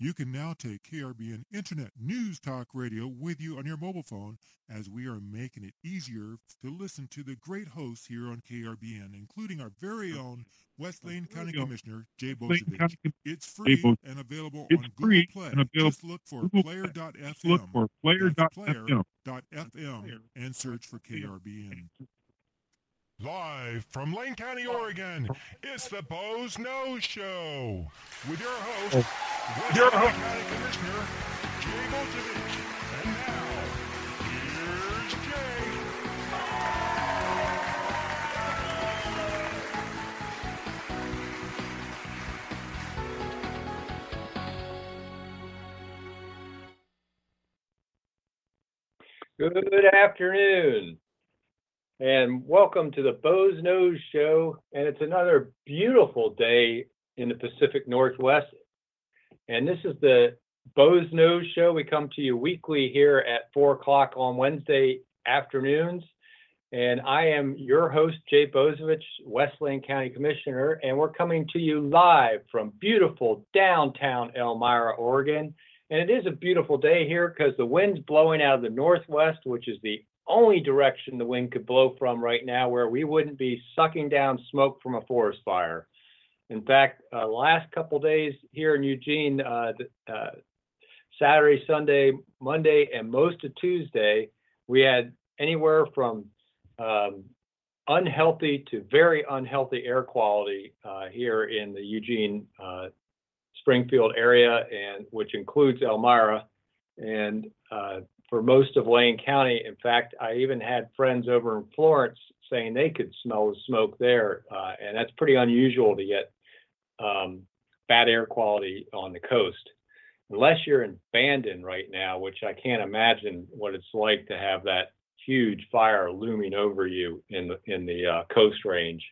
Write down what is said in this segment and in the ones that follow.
You can now take KRBN Internet News Talk Radio with you on your mobile phone as we are making it easier to listen to the great hosts here on KRBN, including our very own West Lane County Commissioner, Jay Bozievich. It's free and available It's on free Google Play. and available Just look for player.fm. Look for That's player.fm. player.fm and search for KRBN. Live from Lane County, Oregon, it's the Boze Noze Show with your host, oh. West Your Lane host. County Commissioner Jay Bozievich. And now, here's Jay. Good afternoon, and welcome to the Boze Noze Show. And it's another beautiful day in the Pacific Northwest. And this is the Boze Noze Show. We come to you weekly here at four o'clock on Wednesday afternoons. And I am your host, Jay Bozievich, West Lane County Commissioner, and we're coming to you live from beautiful downtown Elmira, Oregon. And it is a beautiful day here because the wind's blowing out of the northwest, which is the only direction the wind could blow from right now, where we wouldn't be sucking down smoke from a forest fire. In fact, uh, last couple days here in Eugene, uh, uh, Saturday, Sunday, Monday, and most of Tuesday, we had anywhere from um, unhealthy to very unhealthy air quality uh, here in the Eugene uh, Springfield area, and which includes Elmira. And uh, for most of Lane County, in fact, I even had friends over in Florence saying they could smell the smoke there, uh, and that's pretty unusual to get um, bad air quality on the coast. Unless you're in Bandon right now, which I can't imagine what it's like to have that huge fire looming over you in the in the uh, coast range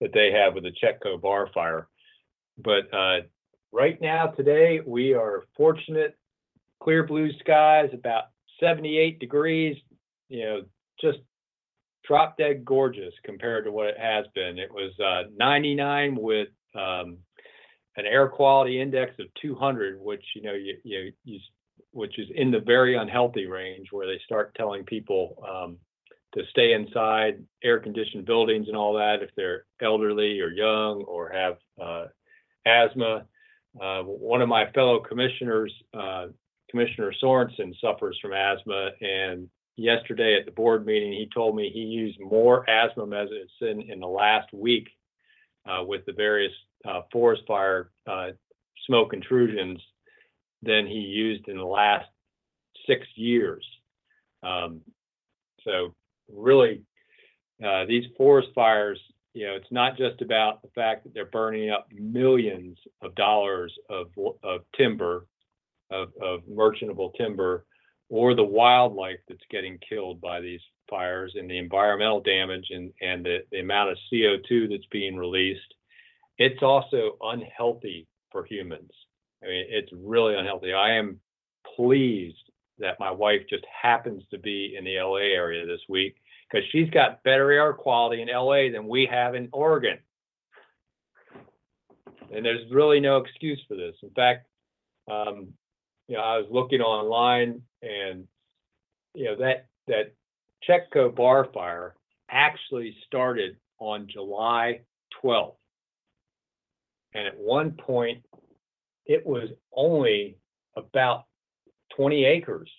that they have with the Chetco Bar fire. But uh, right now, today, we are fortunate, clear blue skies, about 78 degrees, you know, just drop dead gorgeous compared to what it has been. It was uh, 99 with um, an air quality index of 200, which, you know, you, you, you, which is in the very unhealthy range where they start telling people um, to stay inside air conditioned buildings and all that if they're elderly or young or have uh, asthma. Uh, one of my fellow commissioners, uh, Commissioner Sorenson, suffers from asthma, and yesterday at the board meeting, he told me he used more asthma medicine in the last week uh, with the various uh, forest fire uh, smoke intrusions than he used in the last six years. Um, so really, uh, these forest fires, you know, it's not just about the fact that they're burning up millions of dollars of, of timber, of, of merchantable timber, or the wildlife that's getting killed by these fires and the environmental damage and, and the, the amount of CO2 that's being released. It's also unhealthy for humans. I mean, it's really unhealthy. I am pleased that my wife just happens to be in the LA area this week because she's got better air quality in LA than we have in Oregon. And there's really no excuse for this. In fact, um, you know, I was looking online and, you know, that, that Chetco bar fire actually started on July 12th. And at one point, it was only about 20 acres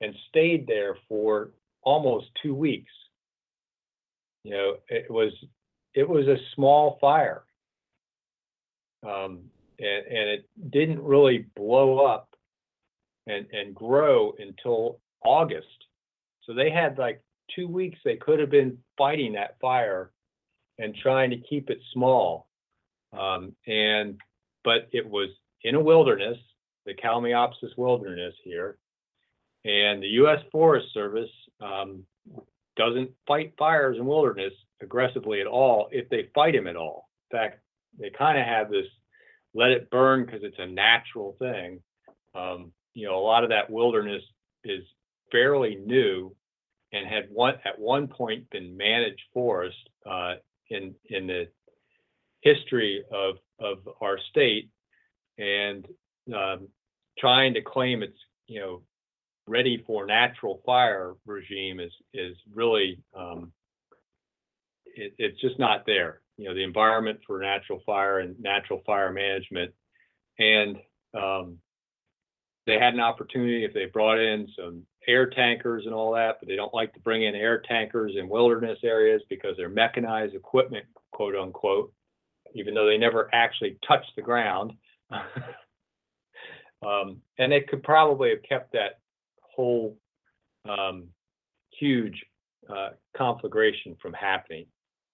and stayed there for almost two weeks. You know, it was it was a small fire, um, and and it didn't really blow up and and grow until August. So they had like two weeks. They could have been fighting that fire and trying to keep it small, um, and but it was in a wilderness, the Kalmiopsis wilderness here, and the U.S. Forest Service um, doesn't fight fires in wilderness aggressively at all if they fight them at all. In fact, they kind of have this let it burn because it's a natural thing. Um, you know, a lot of that wilderness is fairly new and had one at one point been managed forest uh, in in the history of of our state. And um, trying to claim it's you know ready for natural fire regime is is really um, it, it's just not there. You know, the environment for natural fire and natural fire management, and um, they had an opportunity if they brought in some air tankers and all that, but they don't like to bring in air tankers in wilderness areas because they're mechanized equipment, quote unquote, even though they never actually touch the ground. um, and they could probably have kept that whole um, huge uh, conflagration from happening.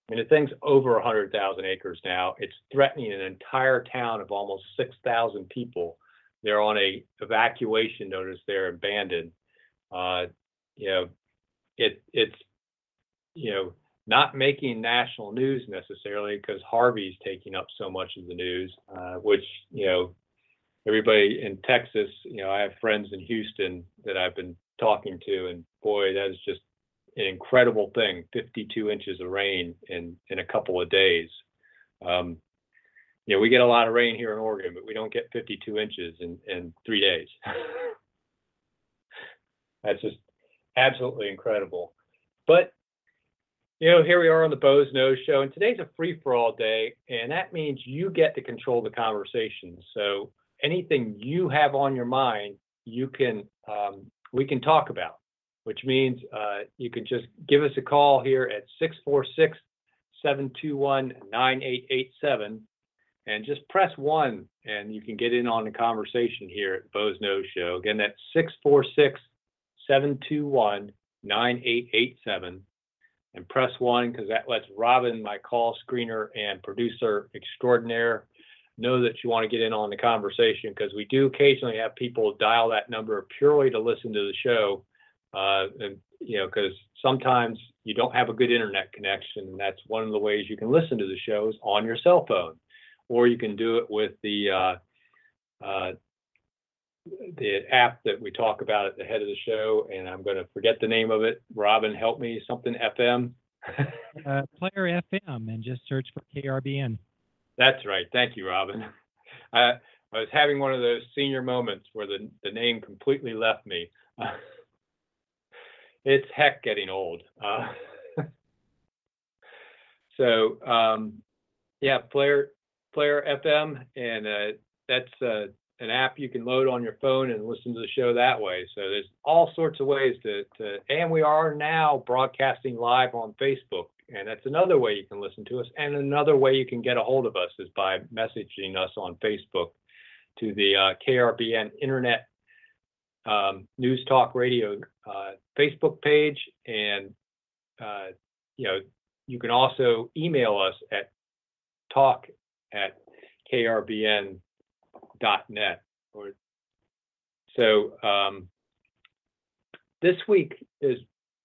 I mean, the thing's over 100,000 acres now. It's threatening an entire town of almost 6,000 people. They're on a evacuation notice. They're abandoned. Uh, you know, it it's you know not making national news necessarily because Harvey's taking up so much of the news, uh, which you know everybody in Texas. You know, I have friends in Houston that I've been talking to, and boy, that is just an incredible thing 52 inches of rain in in a couple of days um, you know we get a lot of rain here in oregon but we don't get 52 inches in in three days. That's just absolutely incredible. But you know here we are on the Boze Noze show and today's a free-for-all day and that means you get to control the conversation. So anything you have on your mind you can um, we can talk about which means uh, you can just give us a call here at 646 721 9887 and just press one and you can get in on the conversation here at Boze Noze Show. Again, that's 646 721 9887 and press one because that lets Robin, my call screener and producer extraordinaire, know that you want to get in on the conversation because we do occasionally have people dial that number purely to listen to the show uh, and you know, because sometimes you don't have a good internet connection, and that's one of the ways you can listen to the shows on your cell phone, or you can do it with the uh, uh, the app that we talk about at the head of the show, and I'm going to forget the name of it. Robin, help me. Something FM. uh, Player FM, and just search for KRBN. That's right. Thank you, Robin. I, I was having one of those senior moments where the the name completely left me. it's heck getting old. Uh, so um, yeah, Player Player FM, and uh, that's uh, an app you can load on your phone and listen to the show that way. So there's all sorts of ways to, to and we are now broadcasting live on Facebook, and that's another way you can listen to us. And another way you can get a hold of us is by messaging us on Facebook to the uh, KRBN Internet um, News Talk Radio uh, Facebook page, and uh, you know you can also email us at talk at krbn.net. So um, this week is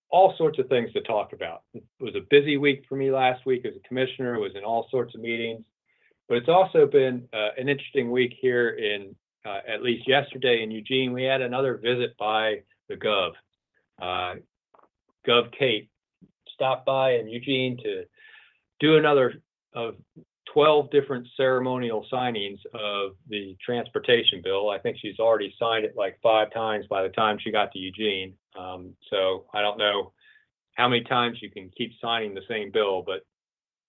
all sorts of things to talk about. It was a busy week for me last week as a commissioner. Was in all sorts of meetings, but it's also been uh, an interesting week here in uh, at least yesterday in Eugene, we had another visit by the Gov. Uh, Gov Kate stopped by in Eugene to do another of 12 different ceremonial signings of the transportation bill. I think she's already signed it like five times by the time she got to Eugene. Um, so I don't know how many times you can keep signing the same bill, but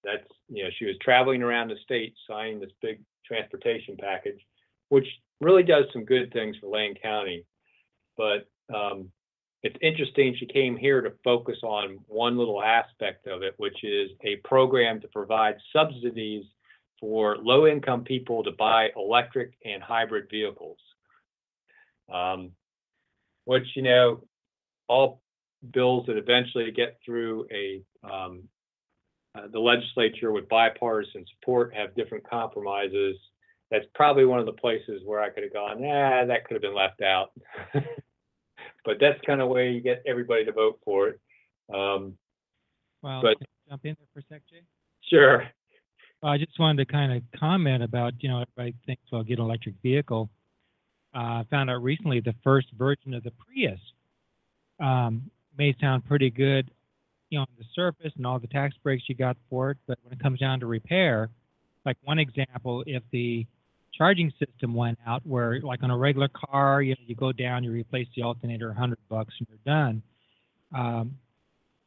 that's, you know, she was traveling around the state signing this big transportation package, which really does some good things for Lane County. But um, it's interesting she came here to focus on one little aspect of it, which is a program to provide subsidies for low income people to buy electric and hybrid vehicles. Um, which, you know, all bills that eventually get through a um, uh, the legislature with bipartisan support have different compromises that's probably one of the places where I could have gone, nah, that could have been left out. but that's kind of way you get everybody to vote for it. Um, well, but, jump in there for a sec, Jay? Sure. I just wanted to kind of comment about, you know, everybody thinks, well, get an electric vehicle. Uh, I uh, found out recently the first version of the Prius um, may sound pretty good, you know, on the surface and all the tax breaks you got for it, but when it comes down to repair, like one example, if the charging system went out where like on a regular car you know you go down you replace the alternator 100 bucks and you're done um,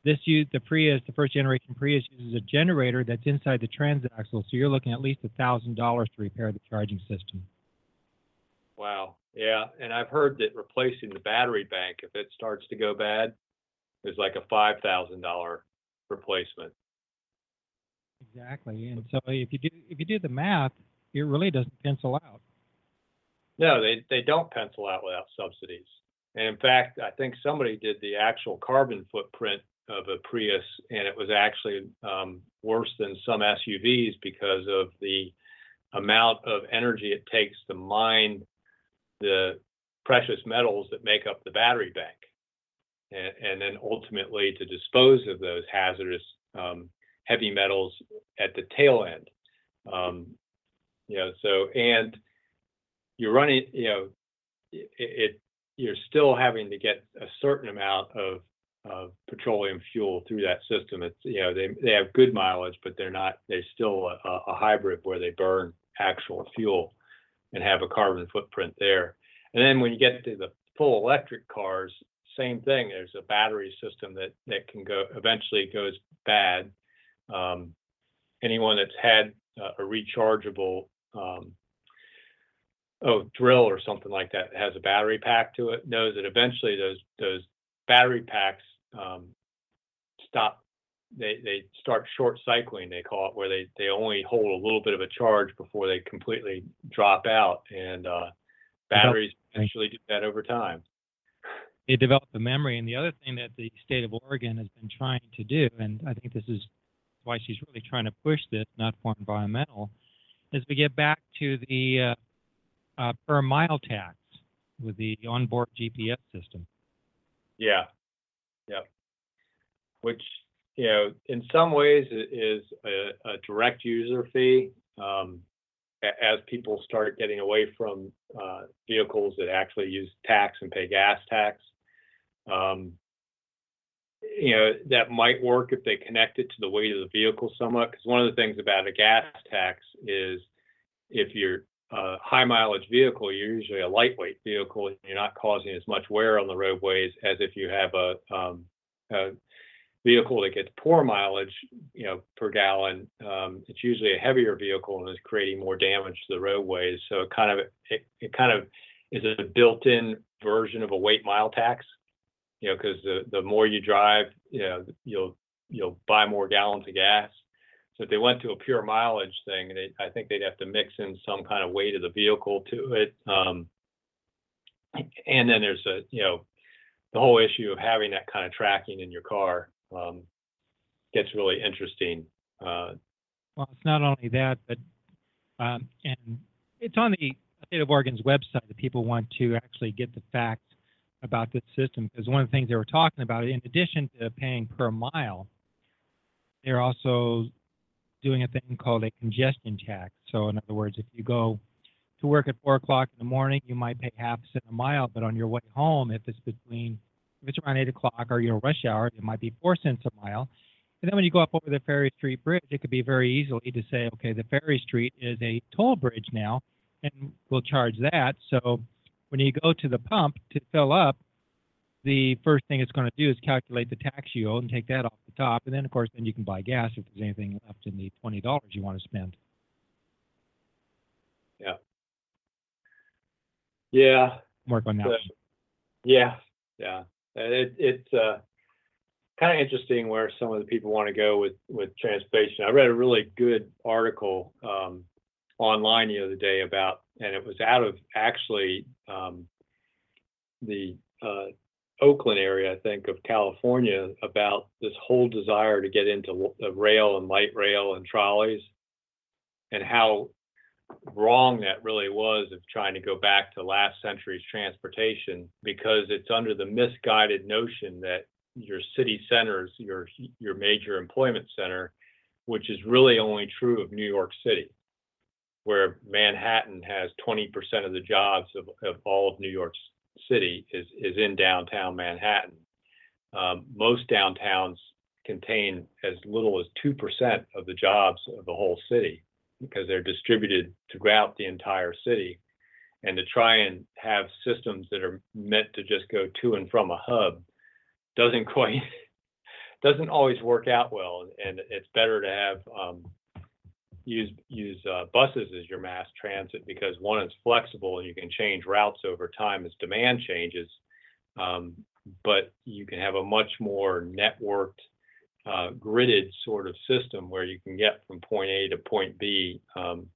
this use the prius the first generation prius uses a generator that's inside the transaxle so you're looking at least a thousand dollars to repair the charging system Wow. Yeah, and I've heard that replacing the battery bank, if it starts to go bad, is like a five thousand dollar replacement. exactly and so if you do if you do the math it really doesn't pencil out No, they they don't pencil out without subsidies. And in fact, I think somebody did the actual carbon footprint of a Prius, and it was actually um, worse than some SUVs because of the amount of energy it takes to mine the precious metals that make up the battery bank, and, and then ultimately to dispose of those hazardous um, heavy metals at the tail end. Um, you know, so and you're running, you know, it, it you're still having to get a certain amount of of petroleum fuel through that system. It's you know they they have good mileage, but they're not they're still a, a hybrid where they burn actual fuel and have a carbon footprint there. And then when you get to the full electric cars, same thing. There's a battery system that that can go eventually goes bad. Um, anyone that's had a rechargeable um, oh drill or something like that that has a battery pack to it knows that eventually those those battery packs um, stop they they start short cycling they call it where they they only hold a little bit of a charge before they completely drop out and uh, batteries eventually do that over time they develop a memory. And the other thing that the state of Oregon has been trying to do, and I think this is why she's really trying to push this, not for environmental, is we get back to the uh, uh, per mile tax with the onboard GPS system. Yeah. Yep. Which, you know, in some ways is a, direct user fee. Um, as people start getting away from uh, vehicles that actually use tax and pay gas tax, um, you know, that might work if they connect it to the weight of the vehicle somewhat. Because one of the things about a gas tax is if you're a high mileage vehicle, you're usually a lightweight vehicle, and you're not causing as much wear on the roadways as if you have a, um, a vehicle that gets poor mileage, you know, per gallon. Um, it's usually a heavier vehicle and is creating more damage to the roadways. So it kind of it, it kind of is a built-in version of a weight mile tax. You know, because the the more you drive, you know, you'll you'll buy more gallons of gas. So if they went to a pure mileage thing, they, I think they'd have to mix in some kind of weight of the vehicle to it. Um, and then there's a, you know, the whole issue of having that kind of tracking in your car um, gets really interesting. Uh, Well, it's not only that, but um, and it's on the state of Oregon's website that people want to actually get the facts about this system because one of the things they were talking about, in addition to paying per mile, they're also doing a thing called a congestion tax. So, in other words, if you go to work at four o'clock in the morning, you might pay half a cent a mile, but on your way home, if it's between if it's around eight o'clock or your rush hour, it might be four cents a mile. And then when you go up over the Ferry Street Bridge, it could be very easily to say, okay, the Ferry Street is a toll bridge now, and we'll charge that. So when you go to the pump to fill up, the first thing it's going to do is calculate the tax you owe and take that off the top. And then, of course, then you can buy gas if there's anything left in the $20 you want to spend. yeah, Yeah. Work on that. So- Yeah, yeah. It, it's uh, kind of interesting where some of the people want to go with, with transportation. I read a really good article um, online the other day about, and it was out of actually um, the uh, Oakland area, I think, of California, about this whole desire to get into rail and light rail and trolleys, and how wrong that really was of trying to go back to last century's transportation because it's under the misguided notion that your city centers, your your major employment center, which is really only true of New York City, where Manhattan has 20% of the jobs of, of all of New York City is is in downtown Manhattan. Um, most downtowns contain as little as 2% of the jobs of the whole city. because they're distributed throughout the entire city. And to try and have systems that are meant to just go to and from a hub doesn't quite doesn't always work out well. And it's better to have um, use use uh, buses as your mass transit because one is flexible and you can change routes over time as demand changes. Um, but you can have a much more networked, uh, gridded sort of system where you can get from point A to point B um,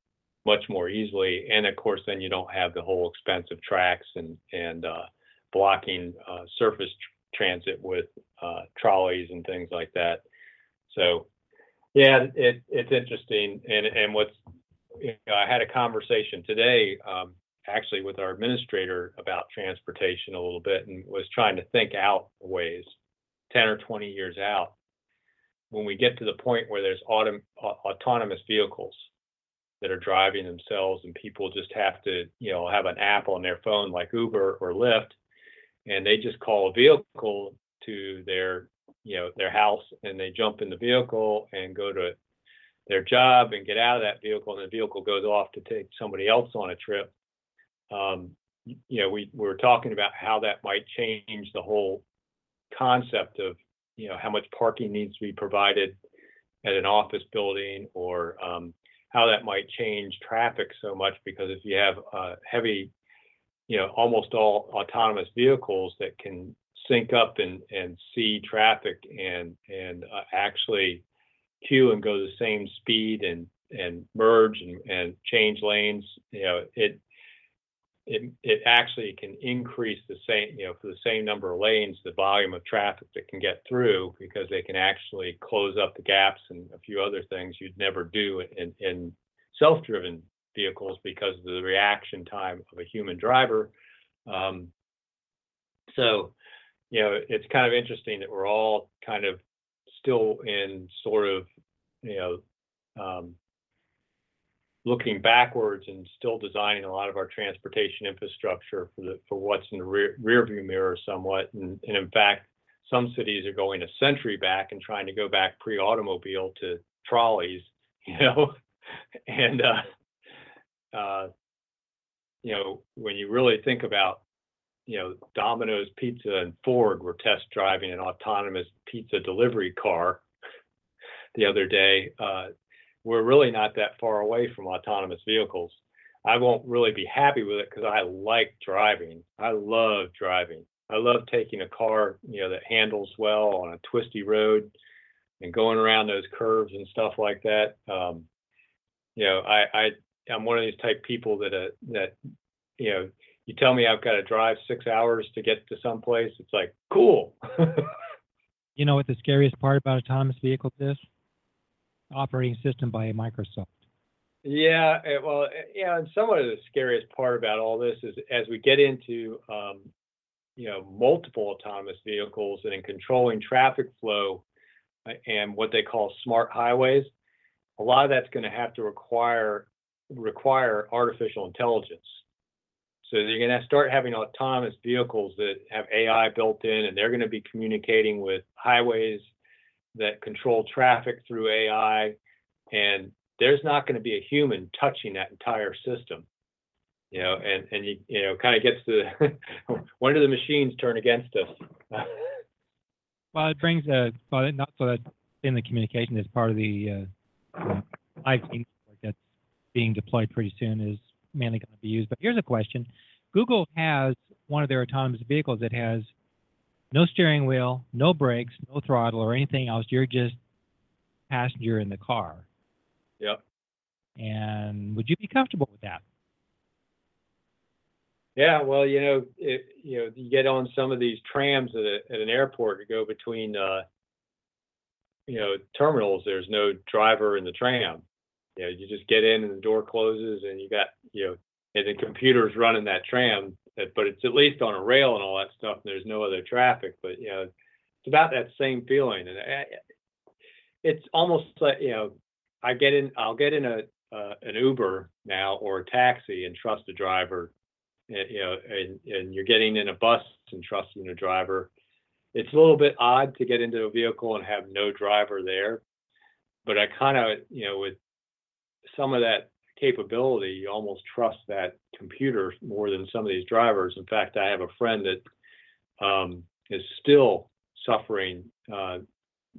much more easily. And of course, then you don't have the whole expensive tracks and and uh, blocking uh, surface tr- transit with uh, trolleys and things like that. So, yeah, it, it's interesting. And and what's you know, I had a conversation today um, actually with our administrator about transportation a little bit and was trying to think out ways 10 or 20 years out when we get to the point where there's autom- autonomous vehicles that are driving themselves and people just have to you know have an app on their phone like uber or lyft and they just call a vehicle to their you know their house and they jump in the vehicle and go to their job and get out of that vehicle and the vehicle goes off to take somebody else on a trip. Um, you know, we, we were talking about how that might change the whole concept of, you know, how much parking needs to be provided at an office building or um, how that might change traffic so much because if you have uh, heavy, you know, almost all autonomous vehicles that can sync up and, and see traffic and and uh, actually queue and go the same speed and and merge and, and change lanes, you know, it it, it actually can increase the same, you know, for the same number of lanes, the volume of traffic that can get through because they can actually close up the gaps and a few other things you'd never do in, in self-driven vehicles because of the reaction time of a human driver. Um, so, you know, it's kind of interesting that we're all kind of still in sort of, you know, um, looking backwards and still designing a lot of our transportation infrastructure for the for what's in the rear, rear view mirror somewhat. And, and in fact some cities are going a century back and trying to go back pre-automobile to trolleys you know? And uh, uh, you know when you really think about you know domino's pizza and ford were test driving an autonomous pizza delivery car the other day uh, we're really not that far away from autonomous vehicles. I won't really be happy with it because I like driving. I love driving. I love taking a car, you know, that handles well on a twisty road and going around those curves and stuff like that. Um, you know, I, I I'm one of these type people that uh, that you know, you tell me I've got to drive six hours to get to someplace. It's like cool. you know what the scariest part about autonomous vehicles is? operating system by Microsoft. Yeah, eh, well, eh, yeah, and somewhat of the scariest part about all this is as we get into, um, you know, multiple autonomous vehicles and in controlling traffic flow eh, and what they call smart highways, a lot of that's going to have to require require artificial intelligence. So you're going to start having autonomous vehicles that have AI built in, and they're going to be communicating with highways that control traffic through AI, and there's not going to be a human touching that entire system. You know, and and you you know kind of gets to when do the machines turn against us? well, it brings a well, not so that in the communication is part of the uh, team that's being deployed pretty soon is mainly going to be used. But here's a question: Google has one of their autonomous vehicles that has no steering wheel, no brakes, no throttle or anything else. You're just passenger in the car. Yep. And would you be comfortable with that? Yeah, well, you know, it, you know, you get on some of these trams at, a, at an airport to go between, uh, you know, terminals. There's no driver in the tram. You know, you just get in and the door closes, and you got, you know, and the computer's running that tram uh, but it's at least on a rail and all that stuff. And there's no other traffic, but you know, it's about that same feeling. And I, it's almost like you know, I get in, I'll get in a uh, an Uber now or a taxi and trust the driver. And, you know, and, and you're getting in a bus and trusting a driver. It's a little bit odd to get into a vehicle and have no driver there, but I kind of, you know, with some of that capability, you almost trust that computer more than some of these drivers. In fact, I have a friend that um, is still suffering uh,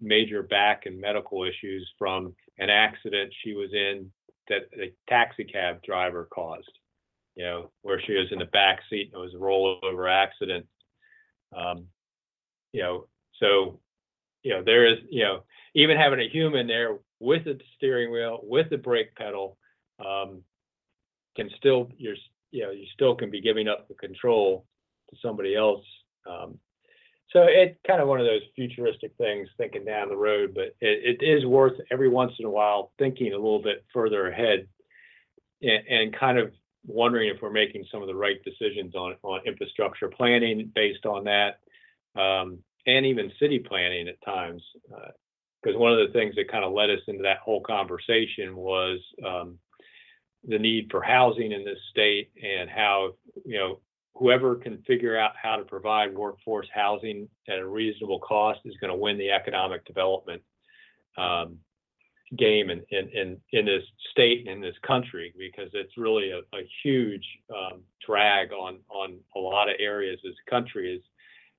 major back and medical issues from an accident she was in that a taxi cab driver caused. You know, where she was in the back seat and it was a rollover accident. Um, you know, so you know there is you know even having a human there with the steering wheel with the brake pedal um, can still you're you know you still can be giving up the control to somebody else um, so it's kind of one of those futuristic things thinking down the road but it, it is worth every once in a while thinking a little bit further ahead and, and kind of wondering if we're making some of the right decisions on on infrastructure planning based on that um, and even city planning at times because uh, one of the things that kind of led us into that whole conversation was um, the need for housing in this state and how you know whoever can figure out how to provide workforce housing at a reasonable cost is going to win the economic development um, game in, in, in, in, this state and in this country because it's really a, a huge um, drag on on a lot of areas as country is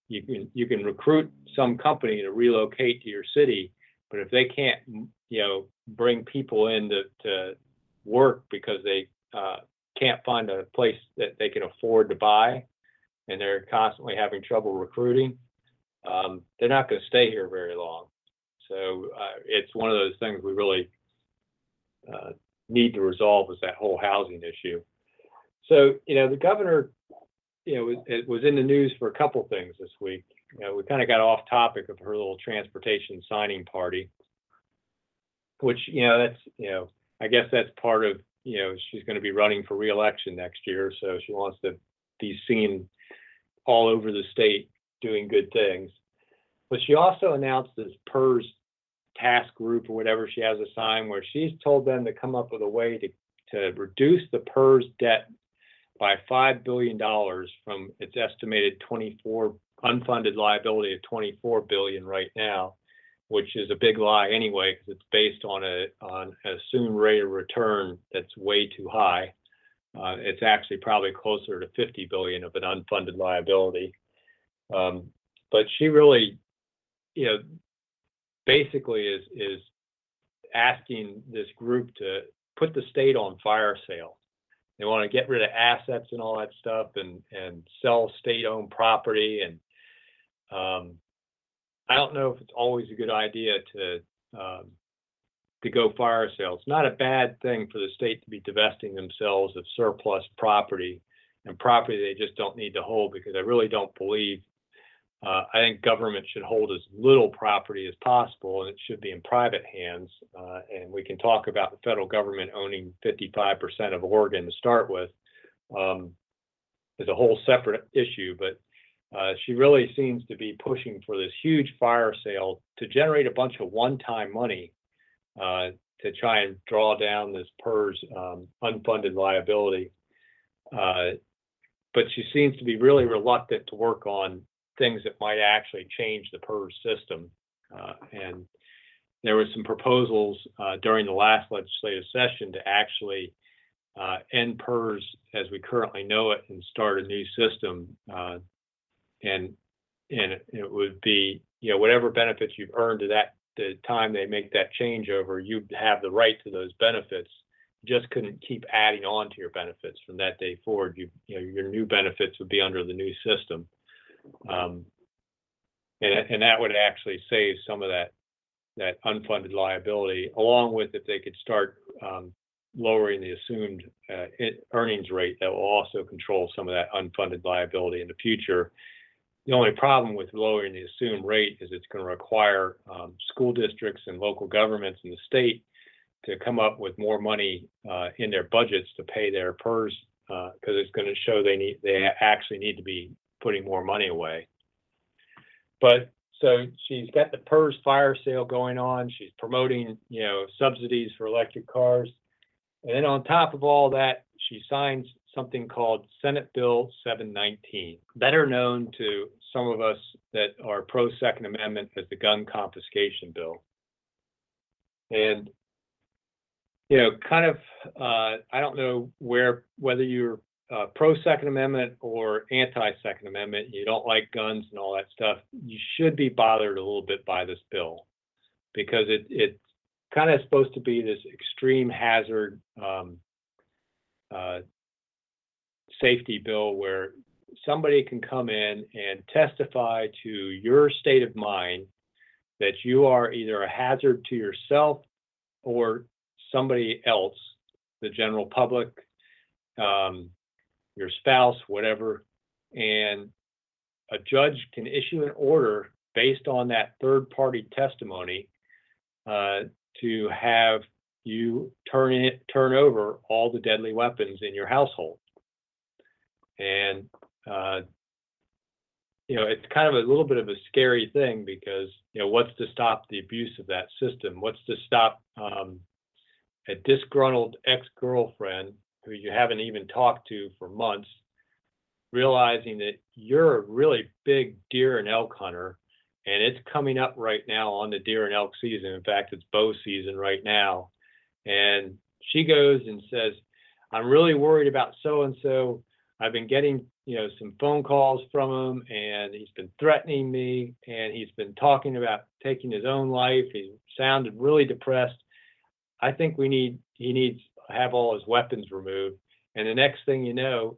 you can you can recruit some company to relocate to your city but if they can't you know bring people in to, to work because they uh, can't find a place that they can afford to buy and they're constantly having trouble recruiting, um, they're not going to stay here very long. So uh, it's one of those things we really uh, need to resolve is that whole housing issue. So, you know, the governor, you know, it was in the news for a couple things this week. You know, we kind of got off topic of her little transportation signing party, which, you know, that's, you know, I guess that's part of, you know, she's going to be running for reelection next year. So she wants to be seen all over the state doing good things. But she also announced this PERS task group or whatever she has assigned where she's told them to come up with a way to, to reduce the PERS debt by $5 billion from its estimated 24 unfunded liability of 24 billion right now which is a big lie anyway, because it's based on a on an assumed rate of return that's way too high. Uh, it's actually probably closer to 50 billion of an unfunded liability. Um, but she really, you know, basically is is asking this group to put the state on fire sale. They want to get rid of assets and all that stuff and and sell state-owned property and um, I don't know if it's always a good idea to um, to go fire sales. Not a bad thing for the state to be divesting themselves of surplus property and property they just don't need to hold because I really don't believe. Uh, I think government should hold as little property as possible, and it should be in private hands. Uh, and we can talk about the federal government owning 55% of Oregon to start with. Um, is a whole separate issue, but uh, she really seems to be pushing for this huge fire sale to generate a bunch of one-time money uh, to try and draw down this PERS um, unfunded liability. Uh, but she seems to be really reluctant to work on things that might actually change the PERS system. Uh, and there were some proposals uh, during the last legislative session to actually uh, end PERS as we currently know it and start a new system and and it would be you know whatever benefits you've earned to that the time they make that changeover, you have the right to those benefits. You just couldn't keep adding on to your benefits from that day forward. You, you know, your new benefits would be under the new system, um, and and that would actually save some of that that unfunded liability, along with if they could start um, lowering the assumed uh, earnings rate, that will also control some of that unfunded liability in the future. The only problem with lowering the assumed rate is it's going to require um, school districts and local governments in the state to come up with more money uh, in their budgets to pay their PERS because uh, it's going to show they need they actually need to be putting more money away. But so she's got the PERS fire sale going on. She's promoting you know subsidies for electric cars, and then on top of all that, she signs something called Senate Bill 719, better known to some of us that are pro Second Amendment as the gun confiscation bill. And you know, kind of, uh, I don't know where, whether you're uh, pro Second Amendment or anti Second Amendment, you don't like guns and all that stuff, you should be bothered a little bit by this bill. Because it it's kind of supposed to be this extreme hazard um, uh, safety bill where somebody can come in and testify to your state of mind that you are either a hazard to yourself or somebody else, the general public, um, your spouse, whatever, and a judge can issue an order based on that third party testimony uh, to have you turn it turn over all the deadly weapons in your household. And uh, you know, it's kind of a little bit of a scary thing because you know, what's to stop the abuse of that system? What's to stop um, a disgruntled ex-girlfriend who you haven't even talked to for months, realizing that you're a really big deer and elk hunter, and it's coming up right now on the deer and elk season. In fact, it's bow season right now. And she goes and says, I'm really worried about so and so. I've been getting, you know, some phone calls from him and he's been threatening me and he's been talking about taking his own life. He sounded really depressed. I think we need he needs have all his weapons removed. And the next thing you know,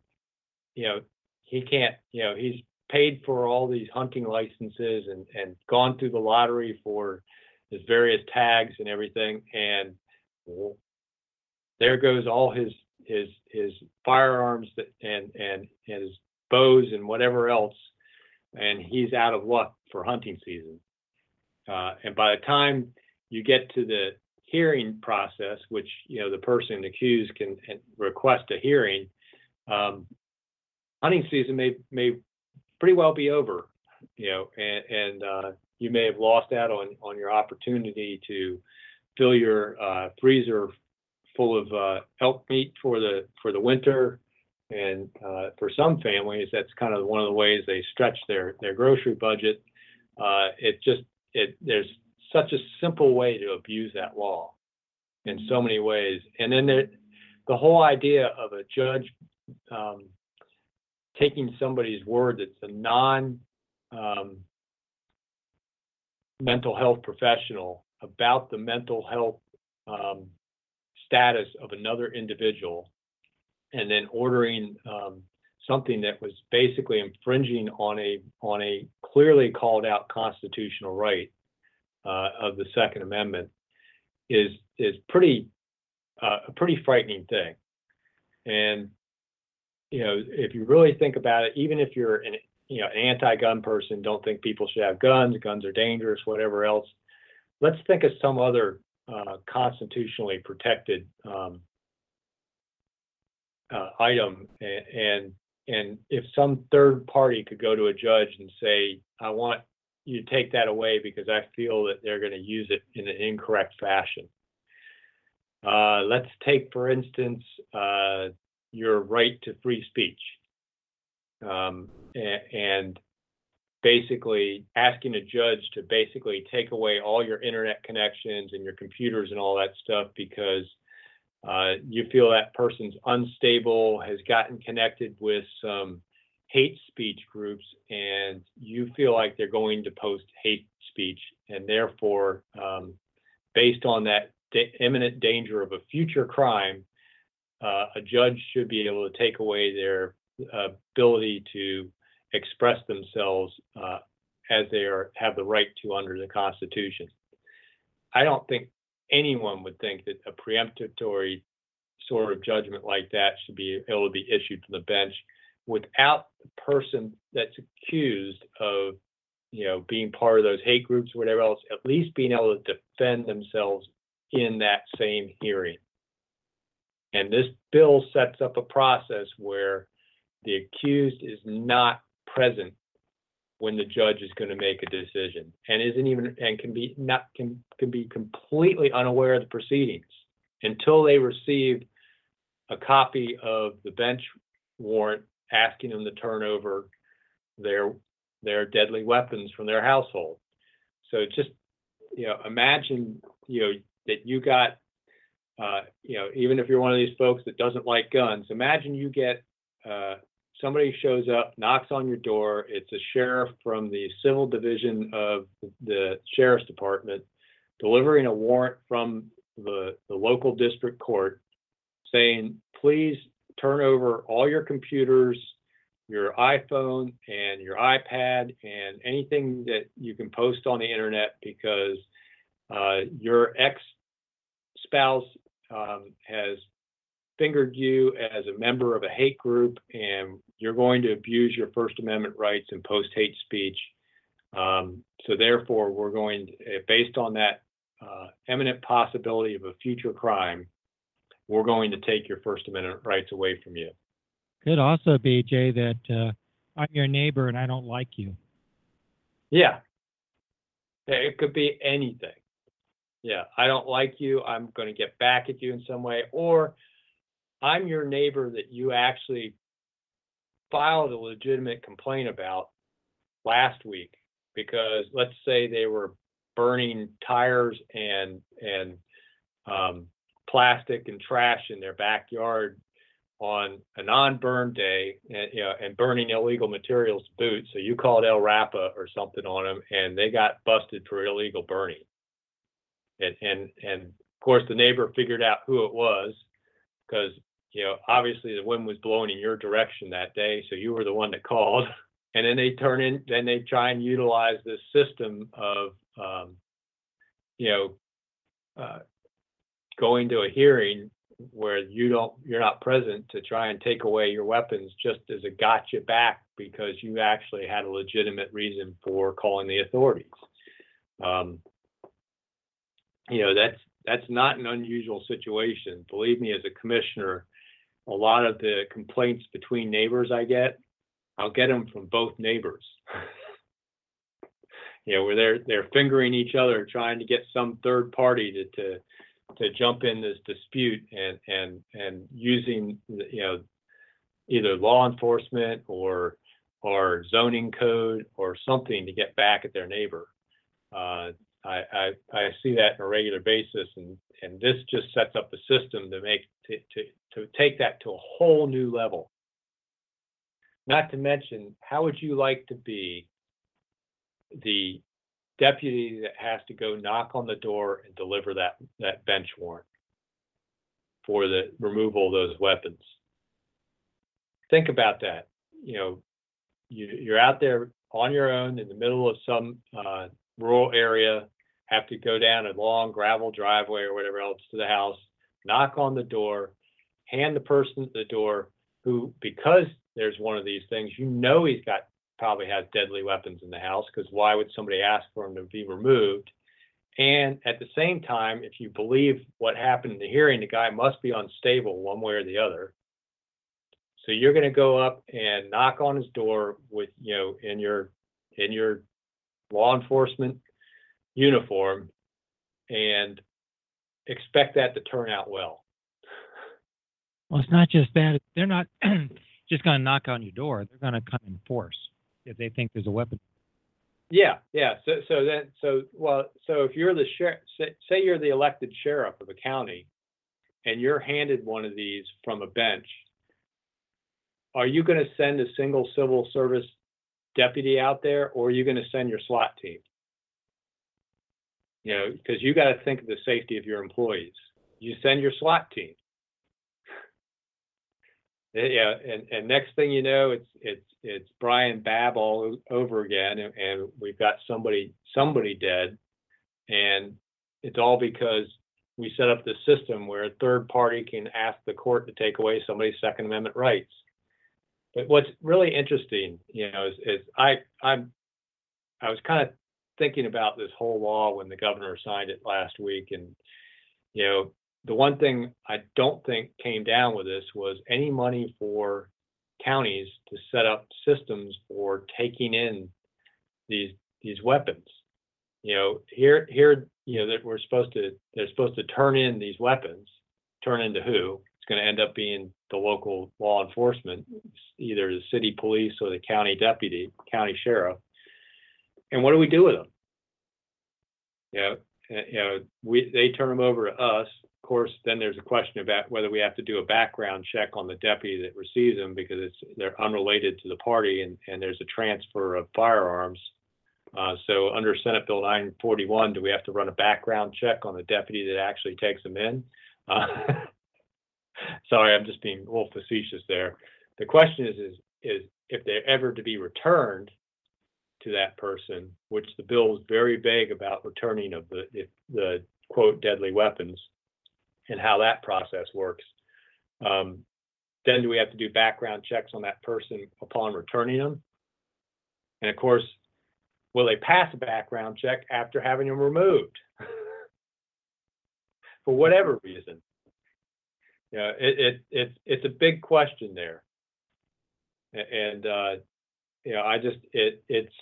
you know, he can't, you know, he's paid for all these hunting licenses and and gone through the lottery for his various tags and everything. And there goes all his his his firearms and and and his bows and whatever else, and he's out of luck for hunting season. Uh, and by the time you get to the hearing process, which you know the person accused can request a hearing, um, hunting season may may pretty well be over, you know, and, and uh, you may have lost out on on your opportunity to fill your uh, freezer full of uh, elk meat for the for the winter. And uh, for some families, that's kind of one of the ways they stretch their their grocery budget. Uh, it just it there's such a simple way to abuse that law in so many ways. And then there, the whole idea of a judge um, taking somebody's word that's a non um, mental health professional about the mental health um, status of another individual and then ordering um, something that was basically infringing on a on a clearly called out constitutional right uh, of the Second Amendment is is pretty uh, a pretty frightening thing. And you know, if you really think about it, even if you're an you know an anti-gun person, don't think people should have guns, guns are dangerous, whatever else. Let's think of some other uh, constitutionally protected um, uh, item, and, and and if some third party could go to a judge and say, I want you take that away because I feel that they're going to use it in an incorrect fashion. Uh, let's take, for instance, uh, your right to free speech. Um, and, basically asking a judge to basically take away all your internet connections and your computers and all that stuff because uh, you feel that person's unstable, has gotten connected with some hate speech groups and you feel like they're going to post hate speech and therefore um, based on that da- imminent danger of a future crime uh, a judge should be able to take away their uh, ability to express themselves uh, as they are have the right to under the constitution. I don't think anyone would think that a preemptory sort of judgment like that should be able to be issued from the bench without the person that's accused of you know being part of those hate groups or whatever else at least being able to defend themselves in that same hearing. And this bill sets up a process where the accused is not present when the judge is going to make a decision and isn't even and can be not can can be completely unaware of the proceedings until they receive a copy of the bench warrant asking them to turn over their their deadly weapons from their household. So just you know, imagine you know that you got uh, you know, even if you're one of these folks that doesn't like guns, imagine you get uh, somebody shows up, knocks on your door. It's a sheriff from the civil division of the sheriff's department delivering a warrant from the, the local district court saying, please turn over all your computers, your iPhone and your iPad and anything that you can post on the internet because uh, your ex spouse um, has fingered you as a member of a hate group and you're going to abuse your First Amendment rights and post hate speech. Um, so therefore, we're going, to, based on that uh, eminent possibility of a future crime, we're going to take your First Amendment rights away from you. Could also be, Jay, that uh, I'm your neighbor and I don't like you. Yeah. It could be anything. Yeah, I don't like you. I'm going to get back at you in some way. Or I'm your neighbor that you actually filed a legitimate complaint about last week because let's say they were burning tires and and um, plastic and trash in their backyard on a non-burn day and you know and burning illegal materials to boot. So you called LRAPA or something on them and they got busted for illegal burning. And and and of course the neighbor figured out who it was because you know obviously the wind was blowing in your direction that day so you were the one that called. And then they turn in then they try and utilize this system of um, you know uh, going to a hearing where you don't you're not present to try and take away your weapons just as a gotcha back because you actually had a legitimate reason for calling the authorities. Um, you know that's that's not an unusual situation. Believe me as a commissioner a lot of the complaints between neighbors i get i'll get them from both neighbors. You know where they're they're fingering each other trying to get some third party to to to jump in this dispute and and and using you know either law enforcement or or zoning code or something to get back at their neighbor. Uh, I, I, I see that on a regular basis, and and this just sets up a system to make to, to to take that to a whole new level. Not to mention, how would you like to be the deputy that has to go knock on the door and deliver that, that bench warrant for the removal of those weapons. Think about that. You know, you, you're out there on your own in the middle of some uh, rural area, have to go down a long gravel driveway or whatever else to the house, knock on the door, hand the person at the door who, because there's one of these things, you know he's got probably has deadly weapons in the house because why would somebody ask for them to be removed? And at the same time, if you believe what happened in the hearing, the guy must be unstable one way or the other. So you're going to go up and knock on his door with, you know, in your in your law enforcement uniform and expect that to turn out well. Well, it's not just that. They're not just going to knock on your door. They're going to come in force if they think there's a weapon. Yeah, yeah. So, so then, so well, so if you're the sheriff, say, say you're the elected sheriff of a county, and you're handed one of these from a bench, are you going to send a single civil service deputy out there, or are you going to send your SWAT team? You know, because you got to think of the safety of your employees. You send your SWAT team yeah, and, and next thing you know, it's it's it's Brian Babb all over again, and, and we've got somebody somebody dead, and it's all because we set up this system where a third party can ask the court to take away somebody's Second Amendment rights. But what's really interesting, you know, is, is I I'm I was kind of thinking about this whole law when the governor signed it last week, and you know, the one thing I don't think came down with this was any money for counties to set up systems for taking in these these weapons. You know, here here you know that we're supposed to they're supposed to turn in these weapons. Turn into who? It's going to end up being the local law enforcement, either the city police or the county deputy, county sheriff. And what do we do with them? You know, you know, we they turn them over to us of course, then there's a question about whether we have to do a background check on the deputy that receives them because it's they're unrelated to the party and, and there's a transfer of firearms. Uh, so under Senate Bill 941, do we have to run a background check on the deputy that actually takes them in? Uh, sorry, I'm just being a little facetious there. The question is, is, is if they're ever to be returned to that person, which the bill is very vague about returning of the, the quote deadly weapons and how that process works. Um, then do we have to do background checks on that person upon returning them? And of course, will they pass a background check after having them removed? For whatever reason. Yeah, it, it, it, it's a big question there. And, uh, you know, I just, it, it's,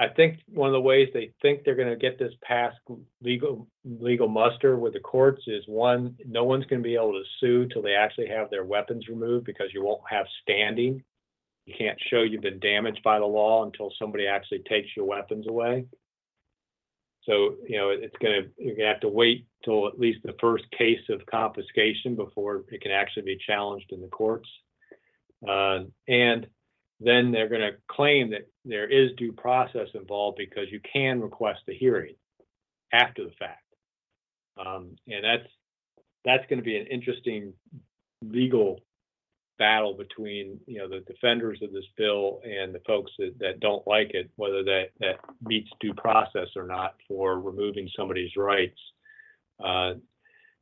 I think one of the ways they think they're going to get this past legal legal muster with the courts is one, no one's going to be able to sue till they actually have their weapons removed because you won't have standing. You can't show you've been damaged by the law until somebody actually takes your weapons away. So you know it's going to you're going to have to wait till at least the first case of confiscation before it can actually be challenged in the courts. Uh, and then they're going to claim that there is due process involved because you can request a hearing after the fact. Um, and that's that's going to be an interesting legal battle between you know the defenders of this bill and the folks that, that don't like it, whether that that meets due process or not for removing somebody's rights. Uh,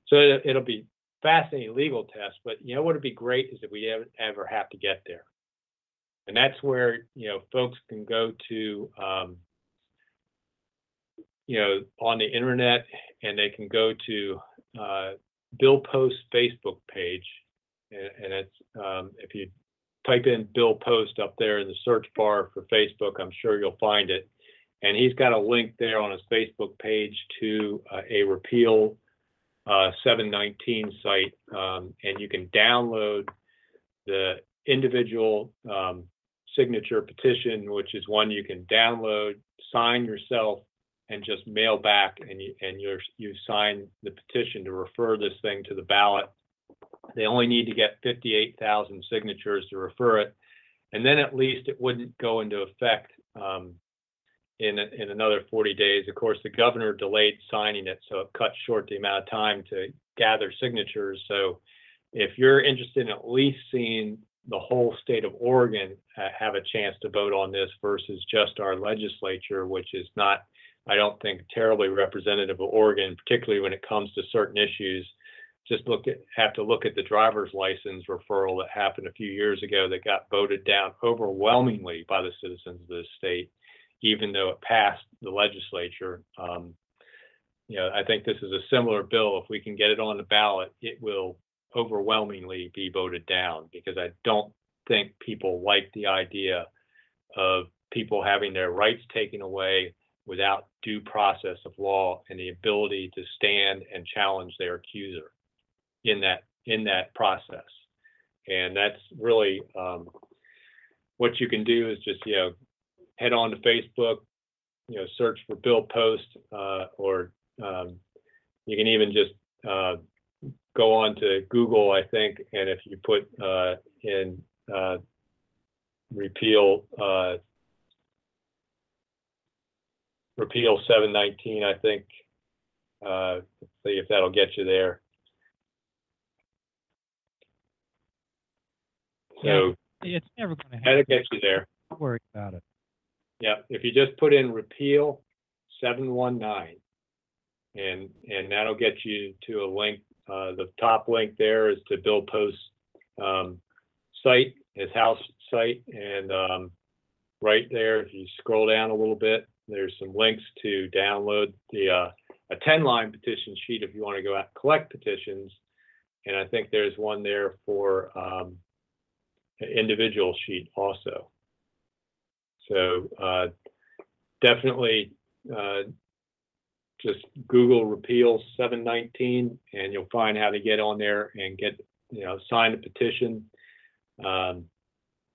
so it, will be fascinating legal test, but you know what would be great is if we ever, ever have to get there. And that's where, you know, folks can go to, um, you know, on the internet and they can go to uh, Bill Post Facebook page. And, and it's, um, if you type in Bill Post up there in the search bar for Facebook, I'm sure you'll find it. And he's got a link there on his Facebook page to uh, a repeal uh, 719 site. Um, and you can download the individual um, signature petition, which is one you can download, sign yourself, and just mail back, and you and you you sign the petition to refer this thing to the ballot. They only need to get 58,000 signatures to refer it, and then at least it wouldn't go into effect um, in in another 40 days. Of course, the governor delayed signing it, so it cut short the amount of time to gather signatures. So, if you're interested in at least seeing the whole state of Oregon uh, have a chance to vote on this versus just our legislature, which is not, I don't think, terribly representative of Oregon, particularly when it comes to certain issues. Just look at have to look at the driver's license referral that happened a few years ago that got voted down overwhelmingly by the citizens of the state, even though it passed the legislature. Um, you know, I think this is a similar bill. If we can get it on the ballot, it will overwhelmingly be voted down because I don't think people like the idea of people having their rights taken away without due process of law and the ability to stand and challenge their accuser in that in that process. And that's really um, what you can do is just you know head on to Facebook, you know search for Bill Post, uh, or um, you can even just uh, go on to Google, I think, and if you put uh, in uh, repeal uh, repeal 719, I think, uh, see if that'll get you there. So it's never going to happen. That'll get you there. Don't worry about it. Yeah, if you just put in repeal 719, and and that'll get you to a link uh, the top link there is to Bill Post's um, site, his house site, and um, right there, if you scroll down a little bit, there's some links to download the uh, a 10 line petition sheet if you want to go out and collect petitions. And I think there's one there for um, an individual sheet also. So uh, definitely uh, just Google repeal 719 and you'll find how to get on there and get, you know, sign a petition. Um,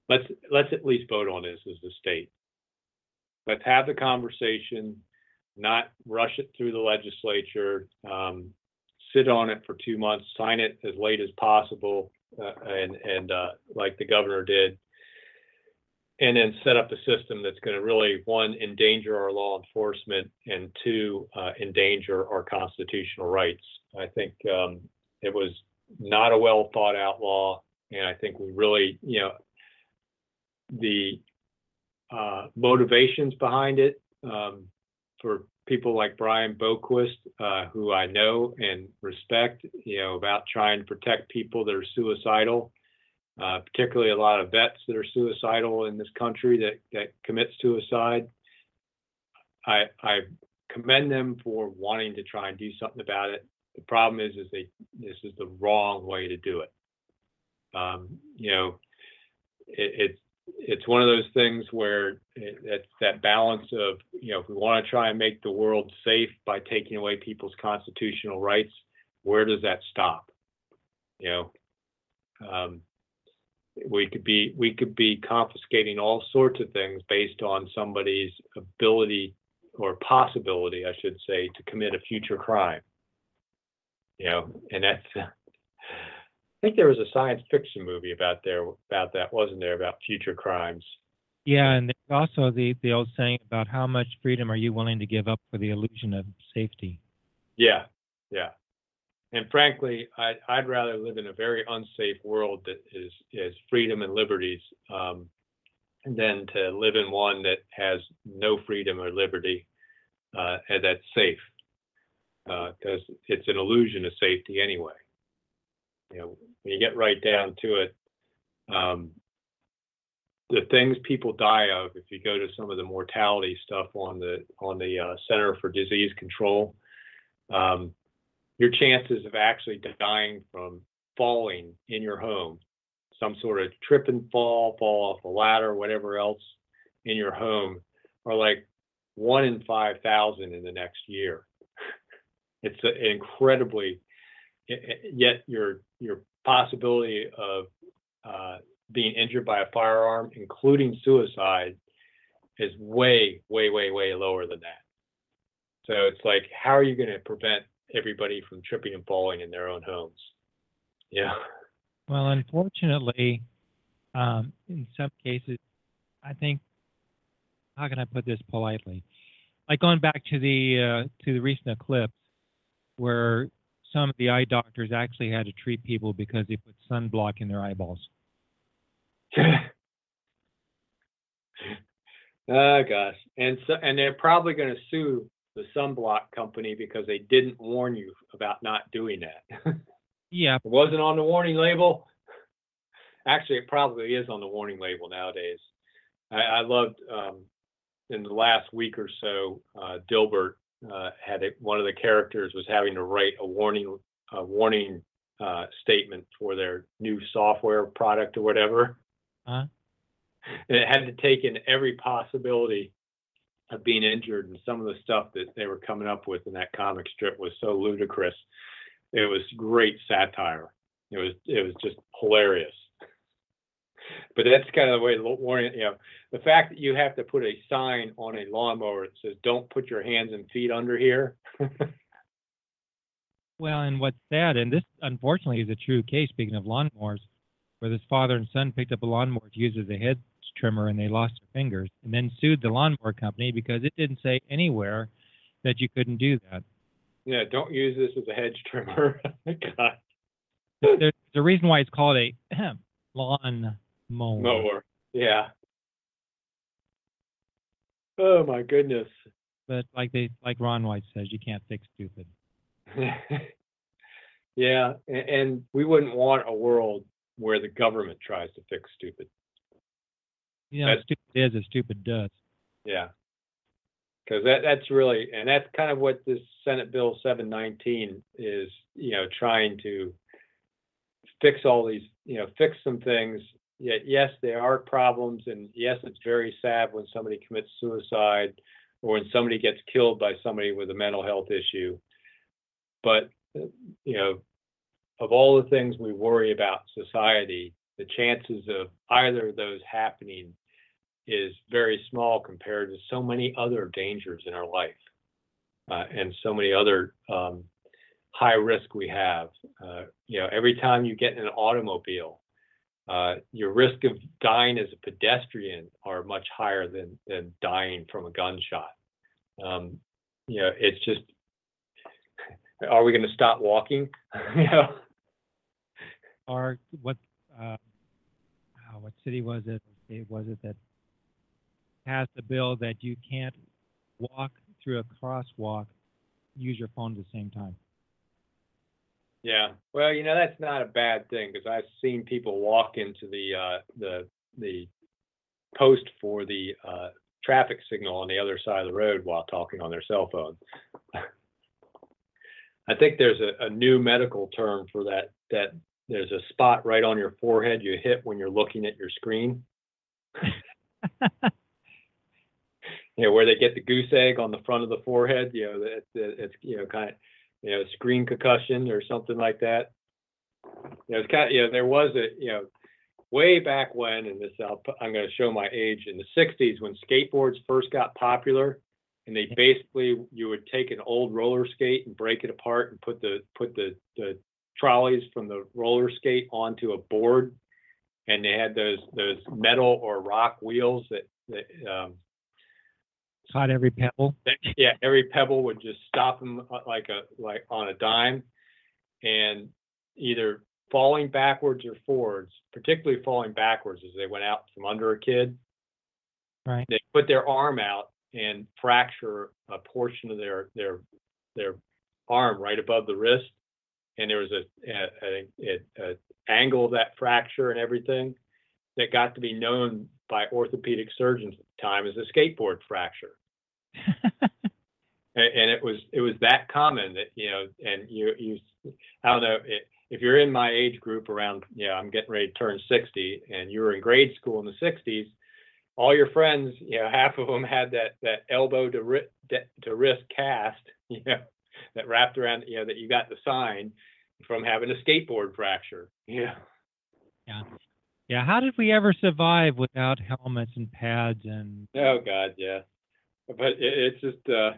let's, let's at least vote on this as a state. Let's have the conversation, not rush it through the legislature. Um, sit on it for two months, sign it as late as possible, uh, and and uh, like the governor did, and then set up a system that's going to really one endanger our law enforcement and two uh, endanger our constitutional rights. I think um, it was not a well thought out law, and I think we really, you know, the uh, motivations behind it um, for people like Brian Boquist, uh, who I know and respect, you know, about trying to protect people that are suicidal uh, particularly a lot of vets that are suicidal in this country that, that commit suicide. I, I commend them for wanting to try and do something about it. The problem is, is they this is the wrong way to do it. Um, you know, it, it's it's one of those things where it, it's that balance of you know if we want to try and make the world safe by taking away people's constitutional rights, where does that stop? You know, um, we could be we could be confiscating all sorts of things based on somebody's ability or possibility, I should say, to commit a future crime. You know, and that's I think there was a science fiction movie about there about that, wasn't there, about future crimes? Yeah, and there's also the the old saying about how much freedom are you willing to give up for the illusion of safety? Yeah, yeah and frankly, I'd, I'd rather live in a very unsafe world that is is freedom and liberties um, than to live in one that has no freedom or liberty uh, and that's safe, because uh, it's an illusion of safety anyway. You know, when you get right down to it, um, the things people die of, if you go to some of the mortality stuff on the on the uh, Center for Disease Control. Um, your chances of actually dying from falling in your home, some sort of trip and fall, fall off a ladder, whatever else in your home, are like one in 5,000 in the next year. it's incredibly, yet your, your possibility of uh, being injured by a firearm, including suicide, is way, way, way, way lower than that. So it's like, how are you going to prevent everybody from tripping and falling in their own homes. Yeah. Well, unfortunately, um, in some cases, I think, how can I put this politely? Like going back to the uh, to the recent eclipse, where some of the eye doctors actually had to treat people because they put sunblock in their eyeballs. oh gosh, and so and they're probably going to sue the sunblock company because they didn't warn you about not doing that. yeah. It wasn't on the warning label. Actually, it probably is on the warning label nowadays. I, I loved um, in the last week or so, uh, Dilbert uh, had a, one of the characters was having to write a warning a warning uh, statement for their new software product or whatever. Uh-huh. And it had to take in every possibility of being injured and some of the stuff that they were coming up with in that comic strip was so ludicrous. It was great satire. It was it was just hilarious. But that's kind of the way warning, you know, the fact that you have to put a sign on a lawnmower that says "Don't put your hands and feet under here." well, and what's sad, and this unfortunately is a true case. Speaking of lawnmowers, where this father and son picked up a lawnmower to use as a head trimmer and they lost their fingers and then sued the lawnmower company because it didn't say anywhere that you couldn't do that. Yeah, don't use this as a hedge trimmer. Oh God. There's a reason why it's called a lawn mower. Mower. Yeah. Oh my goodness. But like they like Ron White says, you can't fix stupid. yeah, and we wouldn't want a world where the government tries to fix stupid. You know, stupid is as stupid does. Yeah. Because that, that's really, and that's kind of what this Senate Bill 719 is, you know, trying to fix all these, you know, fix some things. Yet, yes, there are problems. And yes, it's very sad when somebody commits suicide or when somebody gets killed by somebody with a mental health issue. But, you know, of all the things we worry about society, the chances of either of those happening is very small compared to so many other dangers in our life uh, and so many other um, high risk we have. Uh, you know, every time you get in an automobile, uh, your risk of dying as a pedestrian are much higher than than dying from a gunshot. Um, you know, it's just, are we going to stop walking? you know, Or what, uh, oh, what city was it? State was it that passed a bill that you can't walk through a crosswalk, use your phone at the same time? Yeah, well, you know that's not a bad thing because I've seen people walk into the uh, the the post for the uh, traffic signal on the other side of the road while talking on their cell phone. I think there's a, a new medical term for that. That there's a spot right on your forehead you hit when you're looking at your screen. You know where they get the goose egg on the front of the forehead. You know that that it's you know kind of you know, screen concussion or something like that. You know, it's kind of, you know, there was a, you know, way back when, and this, I'll, I'm going to show my age, in the 60s when skateboards first got popular, and they basically, you would take an old roller skate and break it apart and put the, put the, the trolleys from the roller skate onto a board. And they had those, those metal or rock wheels that, that, um, Caught every pebble. yeah, every pebble would just stop them uh, like a like on a dime, and either falling backwards or forwards, particularly falling backwards as they went out from under a kid. Right. They put their arm out and fracture a portion of their their their arm right above the wrist, and there was a a, a, a, angle of that fracture and everything that got to be known by orthopedic surgeons time as a skateboard fracture. And, it was it was that common that you know and you you i don't know if you're in my age group around yeah i'm getting ready to turn 60 and you were in grade school in the 60s all your friends you know half of them had that that elbow to wrist to wrist cast you know that wrapped around you know that you got the sign from having a skateboard fracture. Yeah. Yeah, how did we ever survive without helmets and pads and Oh God, yeah. But it, it's just uh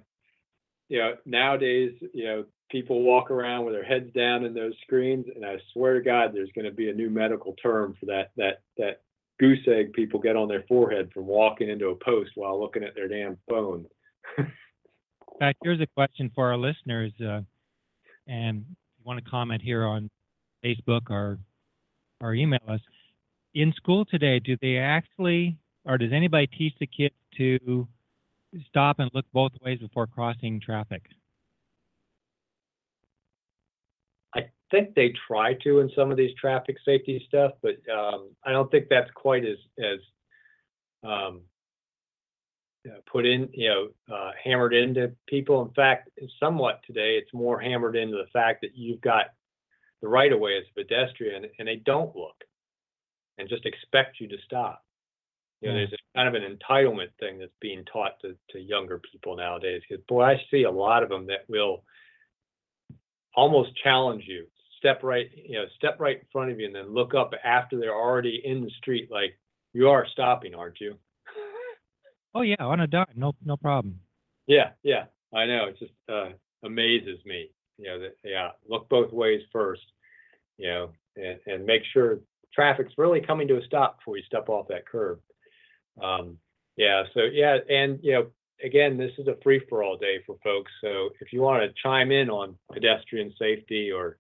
you know, nowadays, you know, people walk around with their heads down in those screens, and I swear to God, there's going to be a new medical term for that that that goose egg people get on their forehead from walking into a post while looking at their damn phone. In fact, here's a question for our listeners, uh, and if you want to comment here on Facebook or or email us. In school today, do they actually, or does anybody teach the kids to stop and look both ways before crossing traffic? I think they try to in some of these traffic safety stuff, but um, I don't think that's quite as as um, put in, you know, uh, hammered into people. In fact, somewhat today, it's more hammered into the fact that you've got the right of way as a pedestrian, and they don't look and just expect you to stop. You know, Yeah. there's a kind of an entitlement thing that's being taught to, to younger people nowadays. Because boy, I see a lot of them that will almost challenge you. Step right, you know, step right in front of you, and then look up after they're already in the street. Like you are stopping, aren't you? Oh yeah, on a dime, no no problem. Yeah, yeah, I know. It just uh, amazes me. You know, that yeah, look both ways first. You know, and and make sure traffic's really coming to a stop before you step off that curb. Um, yeah, so yeah, and you know, again, this is a free for all day for folks. So if you want to chime in on pedestrian safety or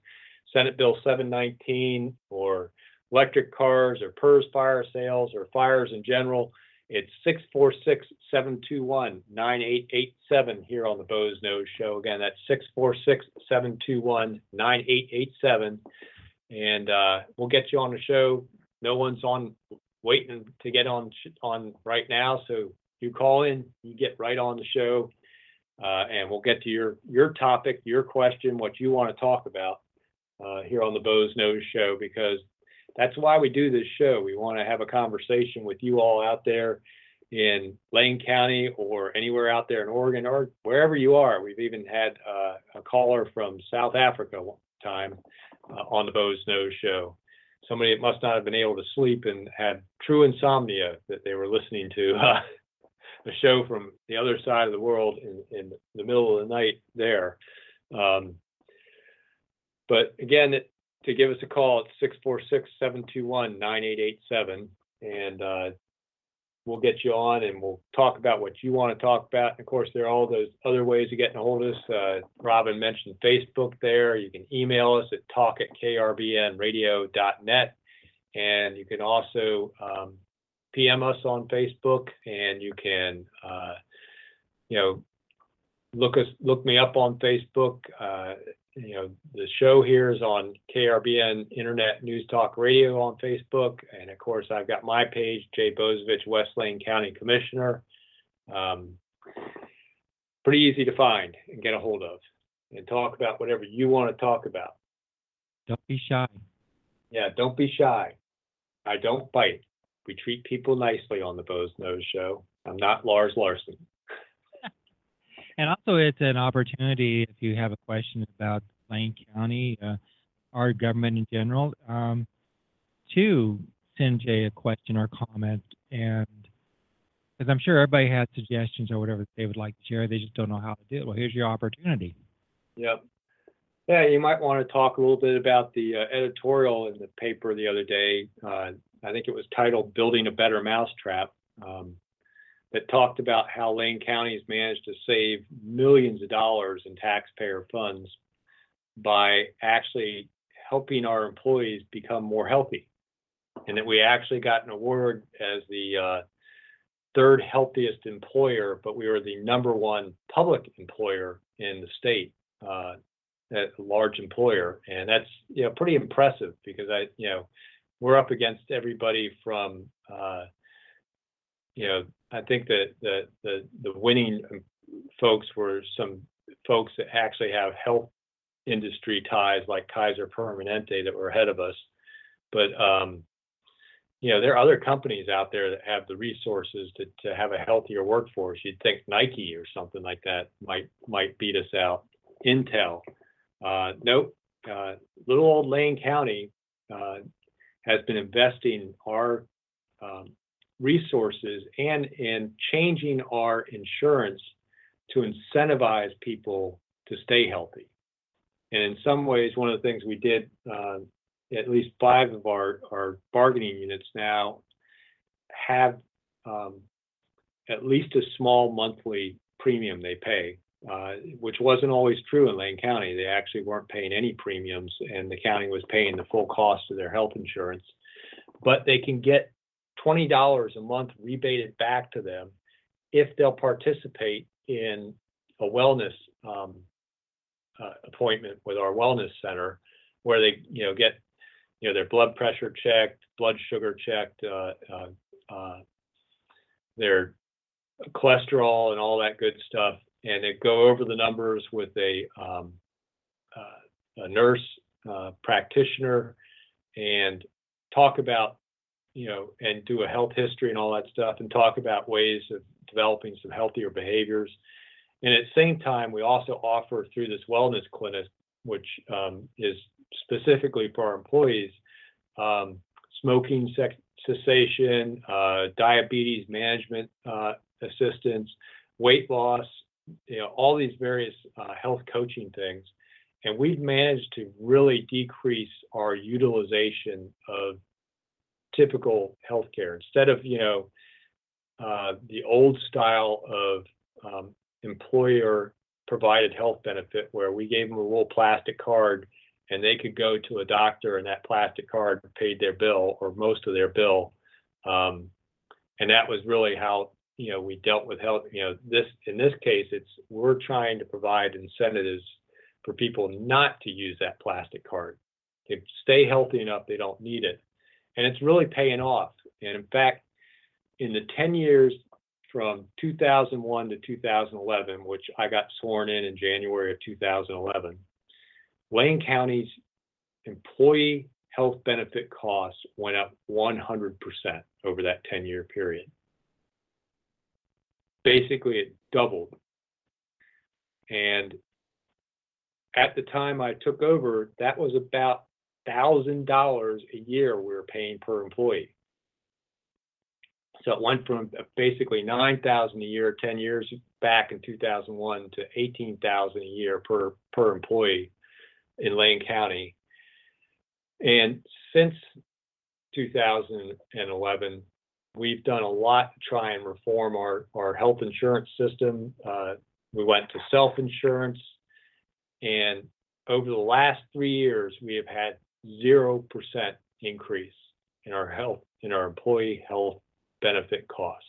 Senate Bill 719 or electric cars or PERS fire sales or fires in general, it's 646 721 9887 here on the Boze Noze Show. Again, that's 646 721 9887. And uh, we'll get you on the show. No one's on waiting to get on on right now. So you call in, you get right on the show, uh, and we'll get to your your topic, your question, what you want to talk about uh, here on the Boze Noze Show because that's why we do this show. We want to have a conversation with you all out there in Lane County or anywhere out there in Oregon or wherever you are. We've even had uh, a caller from South Africa time uh, on the Boze Noze Show. Somebody that must not have been able to sleep and had true insomnia that they were listening to uh, a show from the other side of the world in, in the middle of the night there. Um, But again, it- to give us a call, it's 646-721-9887. And uh, we'll get you on and we'll talk about what you want to talk about. And of course, there are all those other ways of getting a hold of us. Uh, Robin mentioned Facebook there. You can email us at talk at krbnradio.net. And you can also um, PM us on Facebook and you can, uh, you know, look us, look me up on Facebook. Uh, you know, the show here is on KRBN Internet News Talk Radio on Facebook. And of course, I've got my page, Jay Bozievich, West Lane County Commissioner. Um, pretty easy to find and get a hold of and talk about whatever you want to talk about. Don't be shy. Yeah, don't be shy. I don't bite. We treat people nicely on the Boze Noze Show. I'm not Lars Larson. And also, it's an opportunity if you have a question about Lane County, uh, our government in general, um, to send Jay a question or comment. And because I'm sure everybody has suggestions or whatever they would like to share, they just don't know how to do it. Well, here's your opportunity. Yep. Yeah, you might want to talk a little bit about the uh, editorial in the paper the other day. Uh, I think it was titled "Building a Better Mousetrap," um, that talked about how Lane County has managed to save millions of dollars in taxpayer funds by actually helping our employees become more healthy, and that we actually got an award as the uh, third healthiest employer, but we were the number one public employer in the state. Uh, a large employer, and that's you know pretty impressive because I you know we're up against everybody from uh, you know I think that the winning folks were some folks that actually have health industry ties like Kaiser Permanente that were ahead of us, but um, you know there are other companies out there that have the resources to to have a healthier workforce. You'd think Nike or something like that might might beat us out. Intel. Uh, nope. Uh, little old Lane County uh, has been investing our um, resources and in changing our insurance to incentivize people to stay healthy. And in some ways, one of the things we did, uh, at least five of our, our bargaining units now have um, at least a small monthly premium they pay uh, which wasn't always true in Lane County. They actually weren't paying any premiums, and the county was paying the full cost of their health insurance. But they can get twenty dollars a month rebated back to them if they'll participate in a wellness um, uh, appointment with our wellness center, where they, you know, get, you know, their blood pressure checked, blood sugar checked, uh, uh, uh their cholesterol and all that good stuff. And they go over the numbers with a, um, uh, a nurse uh, practitioner and talk about, you know, and do a health history and all that stuff and talk about ways of developing some healthier behaviors. And at the same time, we also offer through this wellness clinic, which um, is specifically for our employees, um, smoking cessation, uh, diabetes management uh, assistance, weight loss, you know, all these various uh, health coaching things. And we've managed to really decrease our utilization of typical healthcare. Instead of, you know, uh, the old style of um, employer provided health benefit where we gave them a little plastic card and they could go to a doctor and that plastic card paid their bill or most of their bill. Um, and that was really how you know, we dealt with health, you know, this, in this case, it's, we're trying to provide incentives for people not to use that plastic card. They stay healthy enough, they don't need it. And it's really paying off. And in fact, in the 10 years from 2001 to 2011, which I got sworn in in January of 2011, Lane County's employee health benefit costs went up 100% over that 10 year period basically it doubled. And at the time I took over, that was about thousand dollars a year we were paying per employee. So it went from basically nine thousand a year ten years back in 2001 to 18,000 a year per per employee in Lane County. And since 2011, we've done a lot to try and reform our, our health insurance system. Uh, we went to self-insurance and over the last three years, we have had 0% increase in our health, in our employee health benefit costs.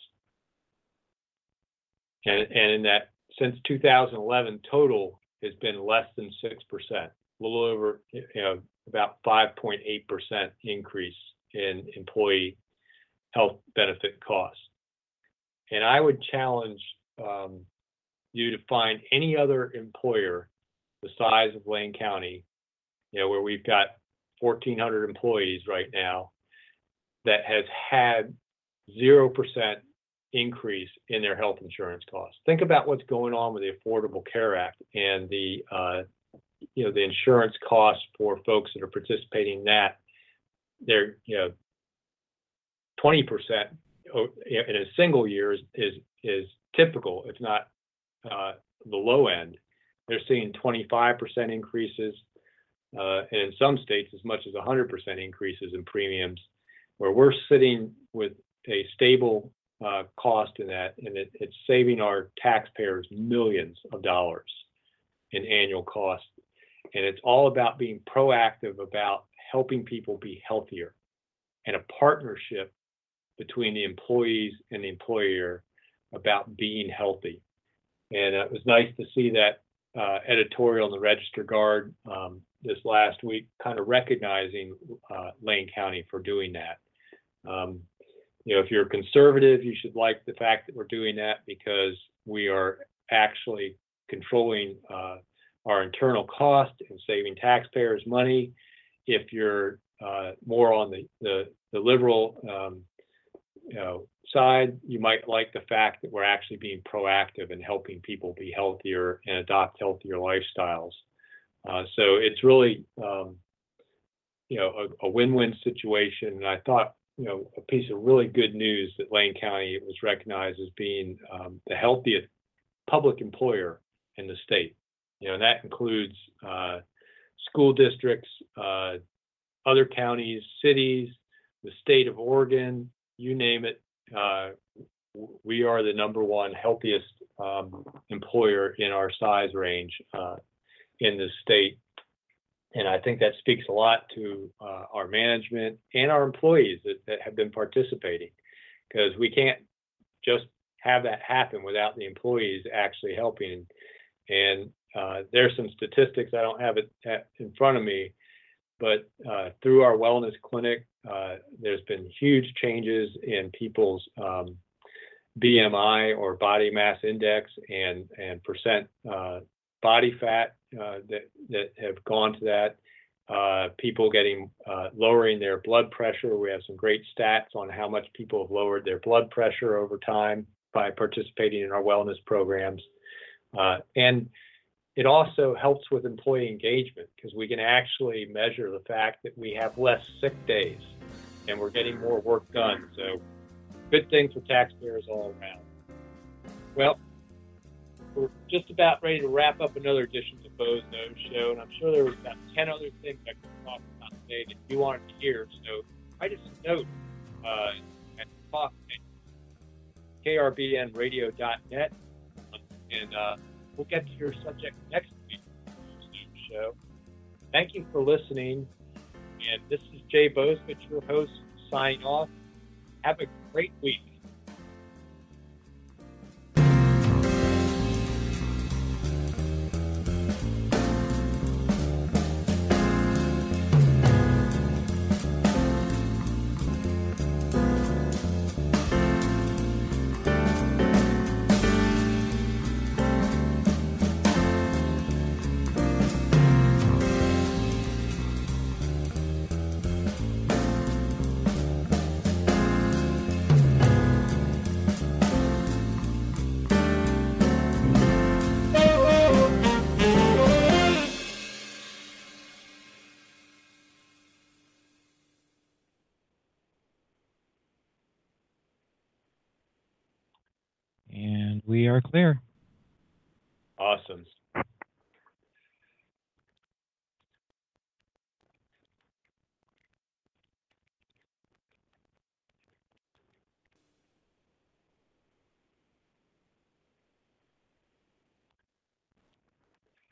And, and in that, since 2011, total has been less than 6%, a little over, you know, about 5.8% increase in employee health benefit costs. And I would challenge um, you to find any other employer the size of Lane County, you know, where we've got 1,400 employees right now, that has had 0% increase in their health insurance costs. Think about what's going on with the Affordable Care Act and the, uh, you know, the insurance costs for folks that are participating in that. They're, you know, 20% in a single year is, is, is typical, if not uh, the low end. They're seeing 25% increases, and in some states, as much as 100% increases in premiums, where we're sitting with a stable uh, cost in that, and it, it's saving our taxpayers millions of dollars in annual costs. And it's all about being proactive about helping people be healthier and a partnership between the employees and the employer about being healthy. And it was nice to see that uh, editorial in the Register Guard um, this last week, kind of recognizing uh, Lane County for doing that. Um, you know, if you're conservative, you should like the fact that we're doing that because we are actually controlling uh, our internal cost and saving taxpayers money. If you're uh, more on the the, the liberal, um, you know, side, you might like the fact that we're actually being proactive and helping people be healthier and adopt healthier lifestyles. Uh, so it's really, um, you know, a, win-win situation. And I thought, you know, a piece of really good news that Lane County was recognized as being um, the healthiest public employer in the state. You know, and that includes uh, school districts, uh, other counties, cities, the state of Oregon, you name it, we are the number one healthiest um, employer in our size range in the state. And I think that speaks a lot to uh, our management and our employees that, that have been participating because we can't just have that happen without the employees actually helping. And uh, there's some statistics, I don't have it at, in front of me, but uh, through our wellness clinic, uh, there's been huge changes in people's um, BMI or body mass index and and percent uh, body fat uh, that that have gone to that. Uh, people getting uh, lowering their blood pressure. We have some great stats on how much people have lowered their blood pressure over time by participating in our wellness programs. and it also helps with employee engagement because we can actually measure the fact that we have less sick days and we're getting more work done. So, good thing for taxpayers all around. Well, we're just about ready to wrap up another edition of Boze Noze Show, and I'm sure there was about 10 other things I could talk about today that you wanted to hear. So, us a note uh, at krbnradio.net, and uh, we'll get to your subject next week show. Thank you for listening. And this is Jay Bozievich, your host, signing off. Have a great week. Clear. Awesome.